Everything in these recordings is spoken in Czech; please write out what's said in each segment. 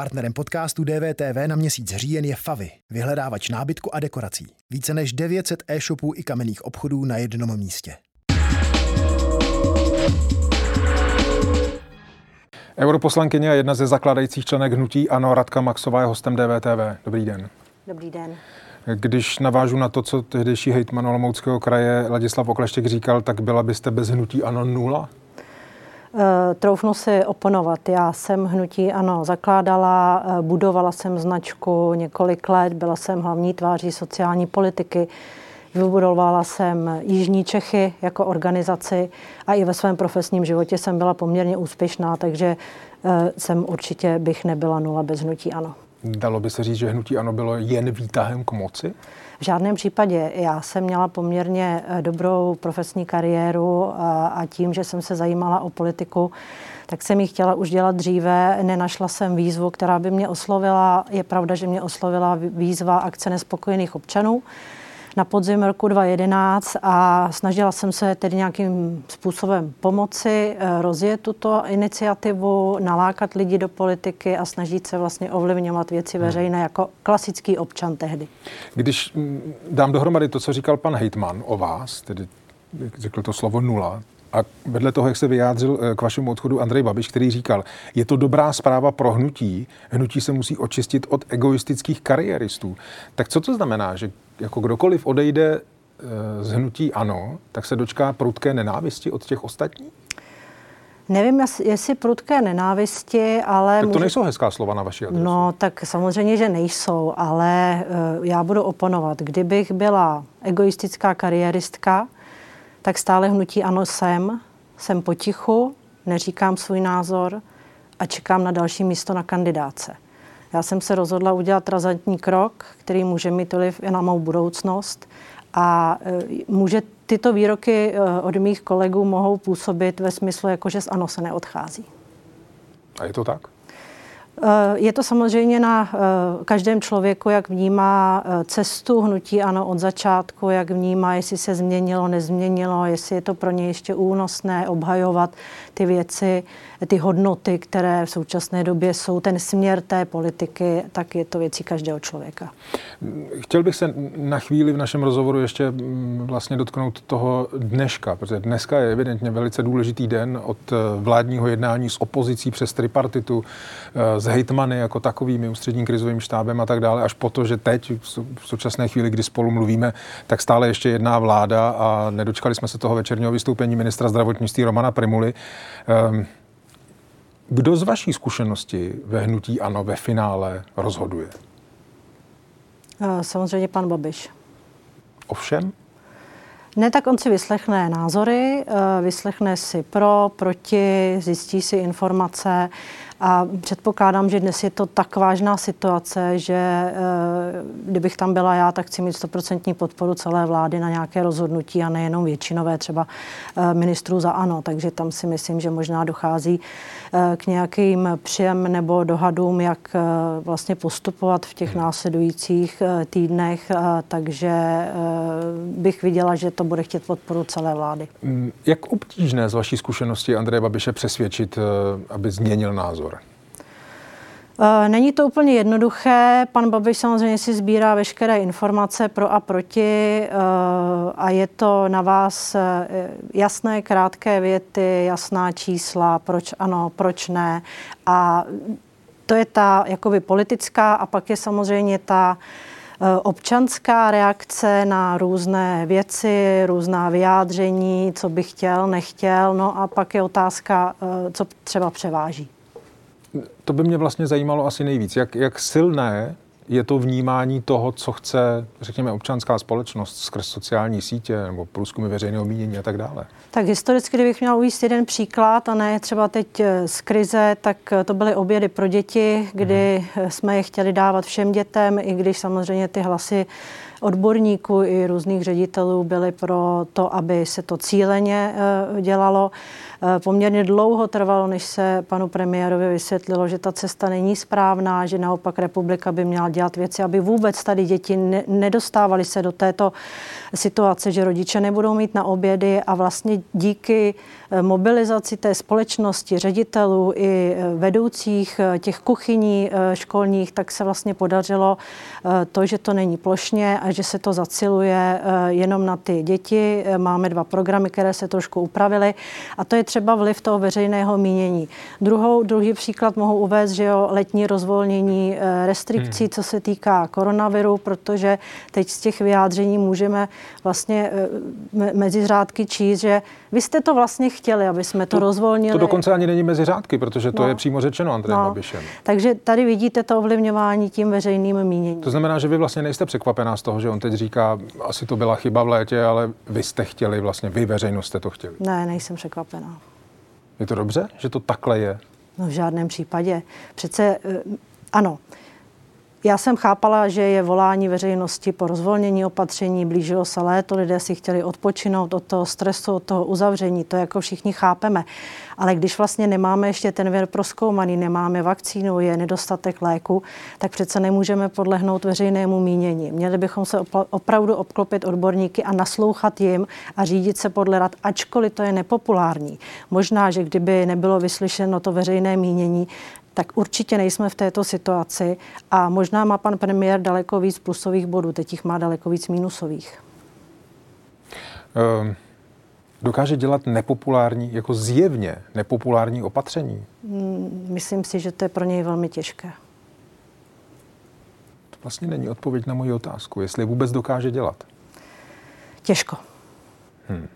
Partnerem podcastu DVTV na měsíc říjen je Favy, vyhledávač nábytku a dekorací. Více než 900 e-shopů i kamenných obchodů na jednom místě. Europoslankyně a jedna ze zakládajících členek hnutí Ano Radka Maxová je hostem DVTV. Dobrý den. Dobrý den. Když navážu na to, co tehdejší hejtman Olomouckého kraje Ladislav Okleštěk říkal, tak byla byste bez hnutí Ano nula? Uh, troufnu si oponovat. Já jsem hnutí ANO zakládala, uh, budovala jsem značku několik let, byla jsem hlavní tváří sociální politiky, vybudovala jsem Jižní Čechy jako organizaci a i ve svém profesním životě jsem byla poměrně úspěšná, takže uh, jsem určitě bych nebyla nula bez hnutí ANO. Dalo by se říct, že hnutí ANO bylo jen výtahem k moci? V žádném případě. Já jsem měla poměrně eh, dobrou profesní kariéru a tím, že jsem se zajímala o politiku, tak jsem ji chtěla už dělat dříve. Nenašla jsem výzvu, která by mě oslovila. Je pravda, že mě oslovila výzva akce nespokojených občanů na podzim roku 2011 a snažila jsem se tedy nějakým způsobem pomoci eh, rozjet tuto iniciativu, nalákat lidi do politiky a snažit se vlastně ovlivňovat věci hmm. veřejné jako klasický občan tehdy. Když mm, dám dohromady to, co říkal pan Hejtman o vás, tedy řekl to slovo nula, a vedle toho, jak se vyjádřil eh, k vašemu odchodu Andrej Babiš, který říkal, je to dobrá zpráva pro hnutí, hnutí se musí očistit od egoistických kariéristů. Tak co to znamená, že jako kdokoliv odejde eh, z hnutí ano, tak se dočká prudké nenávisti od těch ostatních? Nevím, jestli prudké nenávisti, ale... Tak to může... nejsou hezká slova na vaší adresu. No, tak samozřejmě, že nejsou, ale uh, já budu oponovat. Kdybych byla egoistická kariéristka, tak stále hnutí ano jsem, jsem potichu, neříkám svůj názor a čekám na další místo na kandidáce. Já jsem se rozhodla udělat razantní krok, který může mít vliv i na mou budoucnost a e, může tyto výroky e, od mých kolegů mohou působit ve smyslu, jako že z ANO se neodchází. A je to tak? Eh, je to samozřejmě na eh, každém člověku, jak vnímá eh, cestu hnutí ano od začátku, jak vnímá, jestli se změnilo, nezměnilo, jestli je to pro ně ještě únosné obhajovat ty věci, ty hodnoty, které v současné době jsou ten směr té politiky, tak je to věcí každého člověka. Chtěl bych se na chvíli v našem rozhovoru ještě mm, vlastně dotknout toho dneška, protože dneska je evidentně velice důležitý den od vládního jednání s opozicí přes tripartitu, s hejtmany jako takovými, ústředním krizovým štábem a tak dále, až po to, že teď v současné chvíli, kdy spolu mluvíme, tak stále ještě jedná vláda a nedočkali jsme se toho večerního vystoupení ministra zdravotnictví Romana Primuly. Ehm, kdo z vaší zkušenosti ve hnutí ANO ve finále rozhoduje? Eh, samozřejmě pan Babiš. Ovšem? Ne, tak on si vyslechne názory, eh, vyslechne si pro, proti, zjistí si informace a předpokládám, že dnes je to tak vážná situace, že eh, kdybych tam byla já, tak chci mít stoprocentní podporu celé vlády na nějaké rozhodnutí a nejenom většinové třeba eh, ministrů za ANO. Takže tam si myslím, že možná dochází k nějakým přijem nebo dohadům, jak vlastně postupovat v těch následujících týdnech. Takže bych viděla, že to bude chtět podporu celé vlády. Mm, jak obtížné z vaší zkušenosti Andreje Babiše přesvědčit, aby změnil názor? Eh, není to úplně jednoduché. Pan Babiš samozřejmě si sbírá veškeré informace pro a proti eh, a je to na vás eh, jasné, krátké věty, jasná čísla, proč ano, proč ne. A to je ta jakoby politická a pak je samozřejmě ta občanská reakce na různé věci, různá vyjádření, co by chtěl, nechtěl. No a pak je otázka, co třeba převáží to by mě vlastně zajímalo asi nejvíc. Jak, jak silné je to vnímání toho, co chce, řekněme, občanská společnost skrz sociální sítě nebo průzkumy veřejného mínění a tak dále? Tak historicky, kdybych měla uvést jeden příklad, a ne třeba teď eh, z krize, tak eh, to byly obědy pro děti, kdy hmm. jsme je chtěli dávat všem dětem, i když samozřejmě ty hlasy odborníků i různých ředitelů byli pro to, aby se to cíleně dělalo. Poměrně dlouho trvalo, než se panu premiérovi vysvětlilo, že ta cesta není správná, že naopak republika by měla dělat věci, aby vůbec tady děti nedostávaly se do této situace, že rodiče nebudou mít na obědy a vlastně díky eh, mobilizaci té společnosti, ředitelů i eh, vedoucích eh, těch kuchyní školních, tak se vlastně podařilo to, že to není plošně a že se to zaciluje jenom na ty děti. Máme dva programy, které se trošku upravily a to je třeba vliv toho veřejného mínění. Druhou, druhý příklad mohu uvést, že jo, letní rozvolnění restrikcí, hmm. co se týká koronaviru, protože teď z těch vyjádření můžeme vlastně eh, mezi řádky číst, že vy jste to vlastně chtěli, aby jsme to, to rozvolnili. To dokonce ani není mezi řádky, protože to no. je přímo řečeno Andrejem no. Babišem. Takže tady vidíte to ovlivňování tím veřejným míněním. To znamená, že vy vlastně nejste překvapená z toho, že on teď říká, asi to byla chyba v létě, ale vy jste chtěli, vlastně vy veřejnost jste to chtěli. Ne, nejsem překvapená. Je to dobře, že to takhle je? No v žádném případě. Přece eh, ano, já jsem chápala, že je volání veřejnosti po rozvolnění opatření, blížilo se léto, lidé si chtěli odpočinout od toho stresu, od toho uzavření, to jako všichni chápeme. Ale když vlastně nemáme ještě ten věr proskoumaný, nemáme vakcínu, je nedostatek léku, tak přece nemůžeme podlehnout veřejnému mínění. Měli bychom se opravdu obklopit odborníky a naslouchat jim a řídit se podle rad, ačkoliv to je nepopulární. Možná, že kdyby nebylo vyslyšeno to veřejné mínění, tak určitě nejsme v této situaci a možná má pan premiér daleko víc plusových bodů, teď jich má daleko víc minusových. Um, dokáže dělat nepopulární, jako zjevně nepopulární opatření? Hmm, myslím si, že to je pro něj velmi těžké. To vlastně není odpověď na moji otázku, jestli vůbec dokáže dělat. Těžko. Hmm.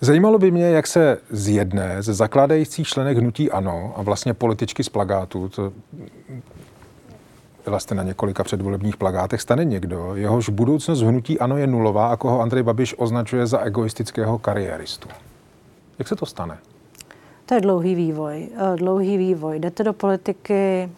Zajímalo by mě, jak se z jedné ze zakládajících členek hnutí ANO a vlastně političky z plagátu, to byla jste na několika předvolebních plagátech, stane někdo, jehož budoucnost v hnutí ANO je nulová a koho Andrej Babiš označuje za egoistického kariéristu. Jak se to stane? To je dlouhý vývoj. Eh, dlouhý vývoj. Jdete do politiky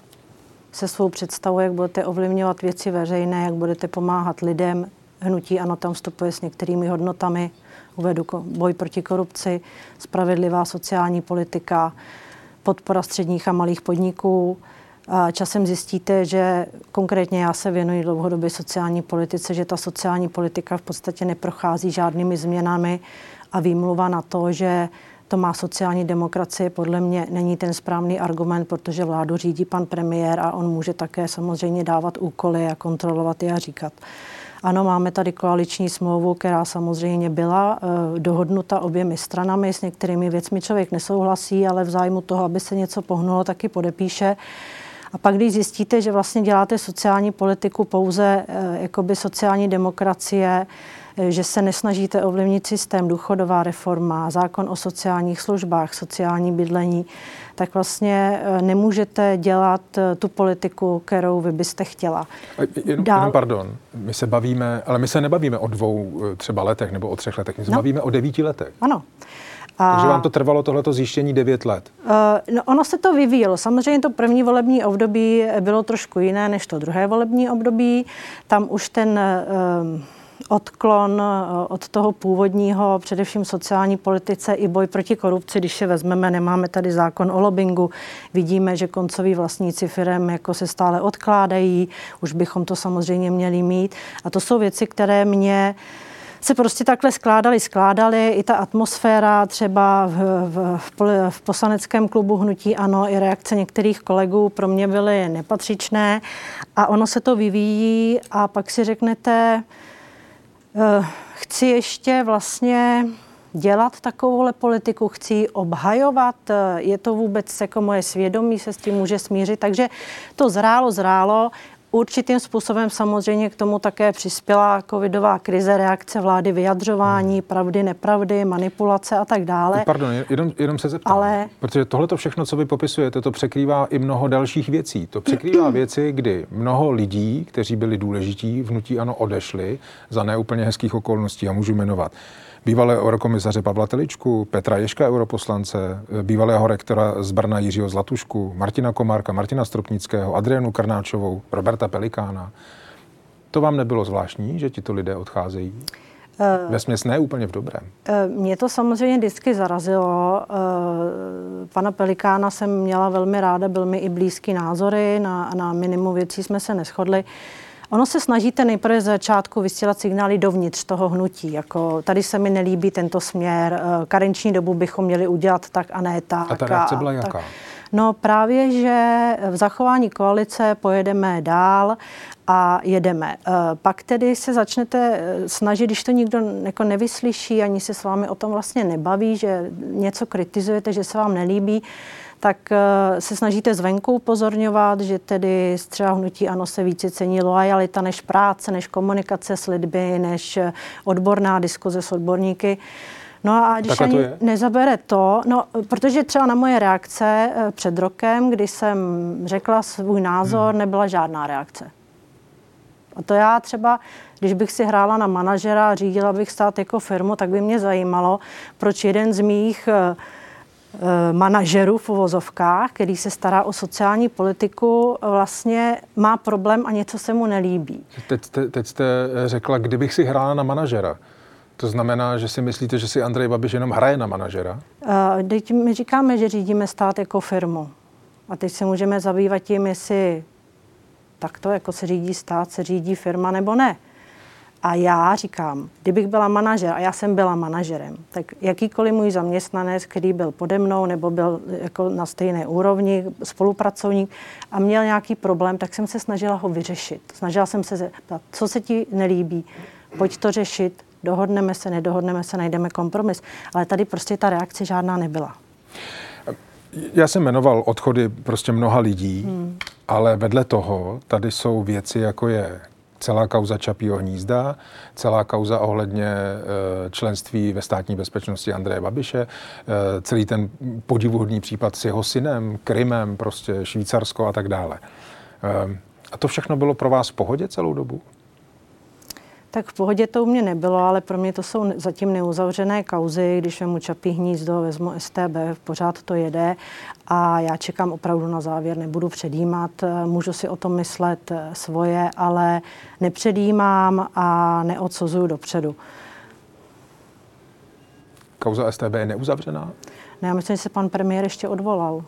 se svou představou, jak budete ovlivňovat věci veřejné, jak budete pomáhat lidem. Hnutí ANO tam vstupuje s některými hodnotami, uvedu boj proti korupci, spravedlivá sociální politika, podpora středních a malých podniků. A časem zjistíte, že konkrétně já se věnuji dlouhodobě sociální politice, že ta sociální politika v podstatě neprochází žádnými změnami a výmluva na to, že to má sociální demokracie, podle mě není ten správný argument, protože vládu řídí pan premiér a on může také samozřejmě dávat úkoly a kontrolovat je a říkat. Ano, máme tady koaliční smlouvu, která samozřejmě byla uh, dohodnuta oběmi stranami. S některými věcmi člověk nesouhlasí, ale v zájmu toho, aby se něco pohnulo, taky podepíše. A pak, když zjistíte, že vlastně děláte sociální politiku pouze uh, jakoby sociální demokracie, že se nesnažíte ovlivnit systém, důchodová reforma, zákon o sociálních službách, sociální bydlení, tak vlastně eh, nemůžete dělat eh, tu politiku, kterou vy byste chtěla. Jenom, Dál... jenom pardon, my se bavíme, ale my se nebavíme o dvou eh, třeba letech nebo o třech letech, my se no. bavíme o devíti letech. Ano. A, Takže vám to trvalo tohleto zjištění devět let? Uh, no ono se to vyvíjelo. Samozřejmě to první volební období bylo trošku jiné než to druhé volební období. Tam už ten uh, odklon eh, od toho původního, především sociální politice i boj proti korupci, když se vezmeme, nemáme tady zákon o lobbingu, vidíme, že koncoví vlastníci firm jako se stále odkládají, už bychom to samozřejmě měli mít. A to jsou věci, které mě se prostě takhle skládali, skládali. I ta atmosféra třeba v, v, v, v poslaneckém klubu Hnutí Ano, i reakce některých kolegů pro mě byly nepatřičné. A ono se to vyvíjí a pak si řeknete, chci ještě vlastně dělat takovouhle politiku, chci obhajovat, eh, je to vůbec jako moje svědomí se s tím může smířit, takže to zrálo, zrálo. Určitým způsobem samozřejmě k tomu také přispěla covidová krize, reakce vlády, vyjadřování, hmm. pravdy, nepravdy, manipulace a tak dále. Pardon, jenom, jenom se zeptám, Ale... protože tohle to všechno, co vy popisujete, to překrývá i mnoho dalších věcí. To překrývá věci, kdy mnoho lidí, kteří byli důležití, vnutí ano, odešli za neúplně hezkých okolností a můžu jmenovat bývalého eurokomisaře Pavla Teličku, Petra Ješka, europoslance, bývalého rektora z Brna Jiřího Zlatušku, Martina Komárka, Martina Stropnického, Adrianu Karnáčovou, Roberta Pelikána. To vám nebylo zvláštní, že tito lidé odcházejí? Ve směs ne úplně v dobrém. Mě to samozřejmě vždycky zarazilo. Pana Pelikána jsem měla velmi ráda, byl mi i blízký názory, na, na minimum věcí jsme se neschodli. Ono se snažíte nejprve z začátku vysílat signály dovnitř toho hnutí. Jako tady se mi nelíbí tento směr, eh, karenční dobu bychom měli udělat tak a ne tak. A ta reakce byla jaká? Tak. No právě, že v zachování koalice pojedeme dál a jedeme. Eh, pak tedy se začnete eh, snažit, když to nikdo jako nevyslyší, ani se s vámi o tom vlastně nebaví, že něco kritizujete, že se vám nelíbí, tak eh, se snažíte zvenku upozorňovat, že tedy třeba hnutí ano se více cení loajalita než práce, než komunikace s lidmi, než odborná diskuze s odborníky. No a když ani to nezabere to, no, protože třeba na moje reakce eh, před rokem, kdy jsem řekla svůj názor, hmm. nebyla žádná reakce. A to já třeba, když bych si hrála na manažera a řídila bych stát jako firmu, tak by mě zajímalo, proč jeden z mých Eh, manažerů v uvozovkách, který se stará o sociální politiku, vlastně má problém a něco se mu nelíbí. Teď jste, teď jste řekla, kdybych si hrála na manažera. To znamená, že si myslíte, že si Andrej Babiš jenom hraje na manažera? Uh, teď my říkáme, že řídíme stát jako firmu. A teď se můžeme zabývat tím, jestli takto, jako se řídí stát, se řídí firma nebo ne. A já říkám, kdybych byla manažer, a já jsem byla manažerem, tak jakýkoliv můj zaměstnanec, který byl pode mnou nebo byl jako na stejné úrovni, spolupracovník a měl nějaký problém, tak jsem se snažila ho vyřešit. Snažila jsem se zeptat, co se ti nelíbí, pojď to řešit, dohodneme se, nedohodneme se, najdeme kompromis. Ale tady prostě ta reakce žádná nebyla. Já jsem jmenoval odchody prostě mnoha lidí, hmm. ale vedle toho tady jsou věci, jako je celá kauza Čapího hnízda, celá kauza ohledně eh, členství ve státní bezpečnosti Andreje Babiše, eh, celý ten podivuhodný případ s jeho synem, Krymem, prostě Švýcarsko a tak dále. Eh, a to všechno bylo pro vás v pohodě celou dobu? Tak v pohodě to u mě nebylo, ale pro mě to jsou zatím neuzavřené kauzy. Když vemu Čapí hnízdo, vezmu STB, pořád to jede a já čekám opravdu na závěr, nebudu předjímat, můžu si o tom myslet eh, svoje, ale nepředjímám a neodsuzuju dopředu. Kauza STB je neuzavřená? Ne, já myslím, že se pan premiér ještě odvolal.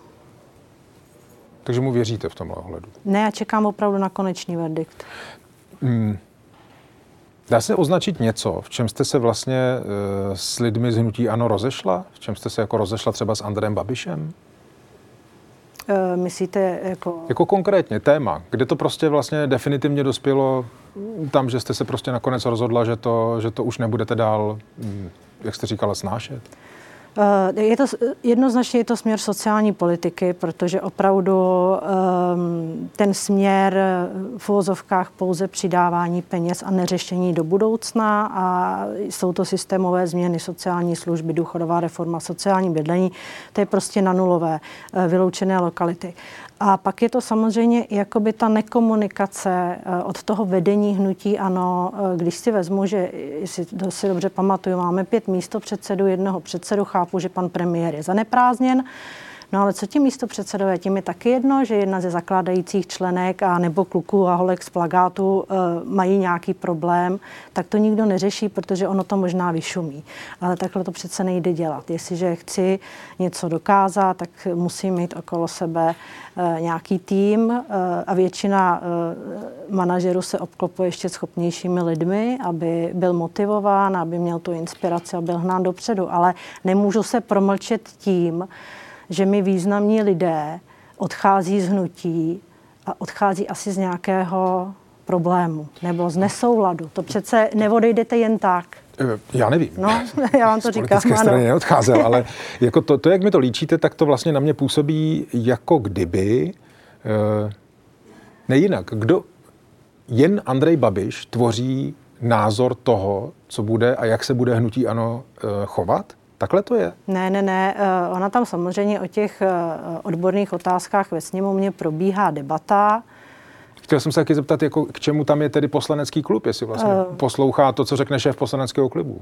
Takže mu věříte v tomhle ohledu? Ne, já čekám opravdu na konečný verdikt. Hmm. Dá se označit něco, v čem jste se vlastně e, s lidmi z hnutí ANO rozešla? V čem jste se jako rozešla třeba s Andrem Babišem? E, myslíte jako... Jako konkrétně téma, kde to prostě vlastně definitivně dospělo tam, že jste se prostě nakonec rozhodla, že to, že to už nebudete dál, hm, jak jste říkala, snášet? Eh, je to, jednoznačně je to směr sociální politiky, protože opravdu um, ten směr v uvozovkách pouze přidávání peněz a neřešení do budoucna a jsou to systémové změny sociální služby, důchodová reforma, sociální bydlení, to je prostě na nulové eh, vyloučené lokality. A pak je to samozřejmě jakoby ta nekomunikace eh, od toho vedení hnutí ano, eh, když si vezmu, že to si dobře pamatuju, máme pět místo předsedu, jednoho předsedu, chápu, že pan premiér je zaneprázdněn, No ale co tím místo předsedové? Tím je taky jedno, že jedna ze zakládajících členek a nebo kluků a holek z plagátu e, mají nějaký problém, tak to nikdo neřeší, protože ono to možná vyšumí. Ale takhle to přece nejde dělat. Jestliže chci něco dokázat, tak musím mít okolo sebe e, nějaký tým e, a většina e, manažerů se obklopuje ještě schopnějšími lidmi, aby byl motivován, aby měl tu inspiraci a byl hnán dopředu. Ale nemůžu se promlčet tím, že mi významní lidé odchází z hnutí a odchází asi z nějakého problému nebo z nesouladu. To přece neodejdete jen tak. Eh, já nevím. No, já vám to z říkám. Z strany neodcházel, ale jako to, to, jak mi to líčíte, tak to vlastně na mě působí jako kdyby, uh, nejinak, kdo, jen Andrej Babiš tvoří názor toho, co bude a jak se bude hnutí ano uh, chovat? Takhle to je? Ne, ne, ne. Eh, ona tam samozřejmě o těch eh, odborných otázkách ve sněmovně probíhá debata. Chtěl jsem se taky zeptat, jako, k čemu tam je tedy poslanecký klub, jestli vlastně uh, poslouchá to, co řekne šéf poslaneckého klubu.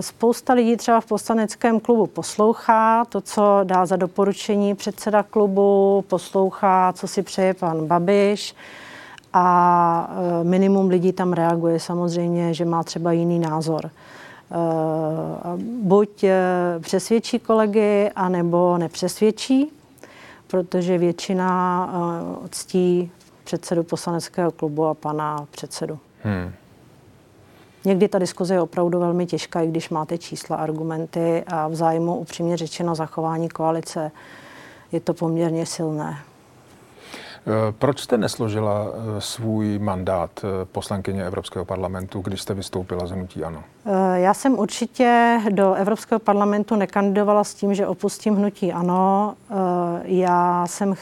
Spousta lidí třeba v poslaneckém klubu poslouchá to, co dá za doporučení předseda klubu, poslouchá, co si přeje pan Babiš a minimum lidí tam reaguje samozřejmě, že má třeba jiný názor. Buď přesvědčí kolegy, anebo nepřesvědčí, protože většina ctí předsedu poslaneckého klubu a pana předsedu. Hmm. Někdy ta diskuze je opravdu velmi těžká, i když máte čísla, argumenty a v zájmu upřímně řečeno zachování koalice je to poměrně silné. Eh, proč jste nesložila eh, svůj mandát eh, poslankyně Evropského parlamentu, když jste vystoupila z hnutí ANO? Já jsem určitě do Evropského parlamentu nekandidovala s tím, že opustím hnutí ANO. Já jsem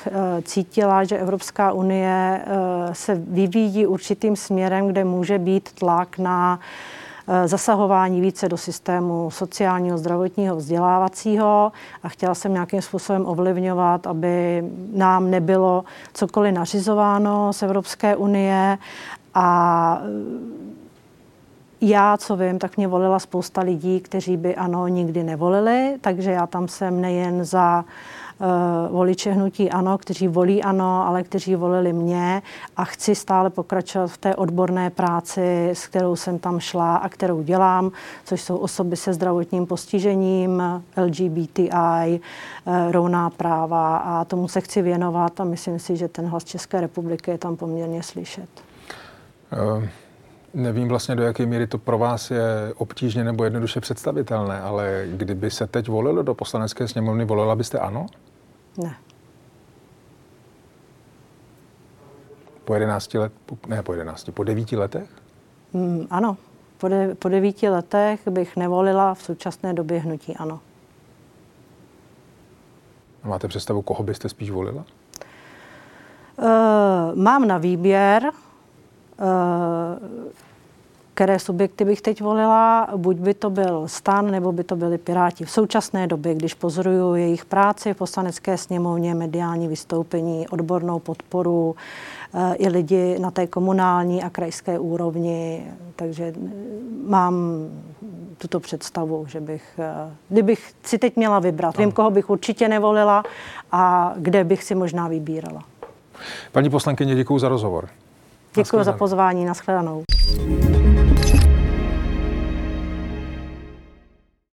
cítila, že Evropská unie se vyvíjí určitým směrem, kde může být tlak na zasahování více do systému sociálního, zdravotního, vzdělávacího a chtěla jsem nějakým způsobem ovlivňovat, aby nám nebylo cokoliv nařizováno z Evropské unie. A eh, já, co vím, tak mě volila spousta lidí, kteří by ano nikdy nevolili, takže já tam jsem nejen za uh, Eh, voliče hnutí ANO, kteří volí ANO, ale kteří volili mě a chci stále pokračovat v té odborné práci, s kterou jsem tam šla a kterou dělám, což jsou osoby se zdravotním postižením, LGBTI, eh, rovná práva a tomu se chci věnovat a myslím si, že ten hlas České republiky je tam poměrně slyšet. Uh. Nevím vlastně, do jaké míry to pro vás je obtížně nebo jednoduše představitelné, ale kdyby se teď volilo do poslanecké sněmovny, volila byste ano? Ne. Po 11 let, ne po 11, po 9 letech? Mm, ano, po, de, po 9 letech bych nevolila v současné době hnutí ano. A máte představu, koho byste spíš volila? Uh, mám na výběr. Uh, které subjekty bych teď volila, buď by to byl stan, nebo by to byli Piráti. V současné době, když pozoruju jejich práci v poslanecké sněmovně, mediální vystoupení, odbornou podporu, eh, i lidi na té komunální a krajské úrovni, takže eh, mám tuto představu, že bych, eh, kdybych si teď měla vybrat, vím, koho bych určitě nevolila a kde bych si možná vybírala. Paní poslankyně, děkuji za rozhovor. Děkuji za pozvání, nashledanou.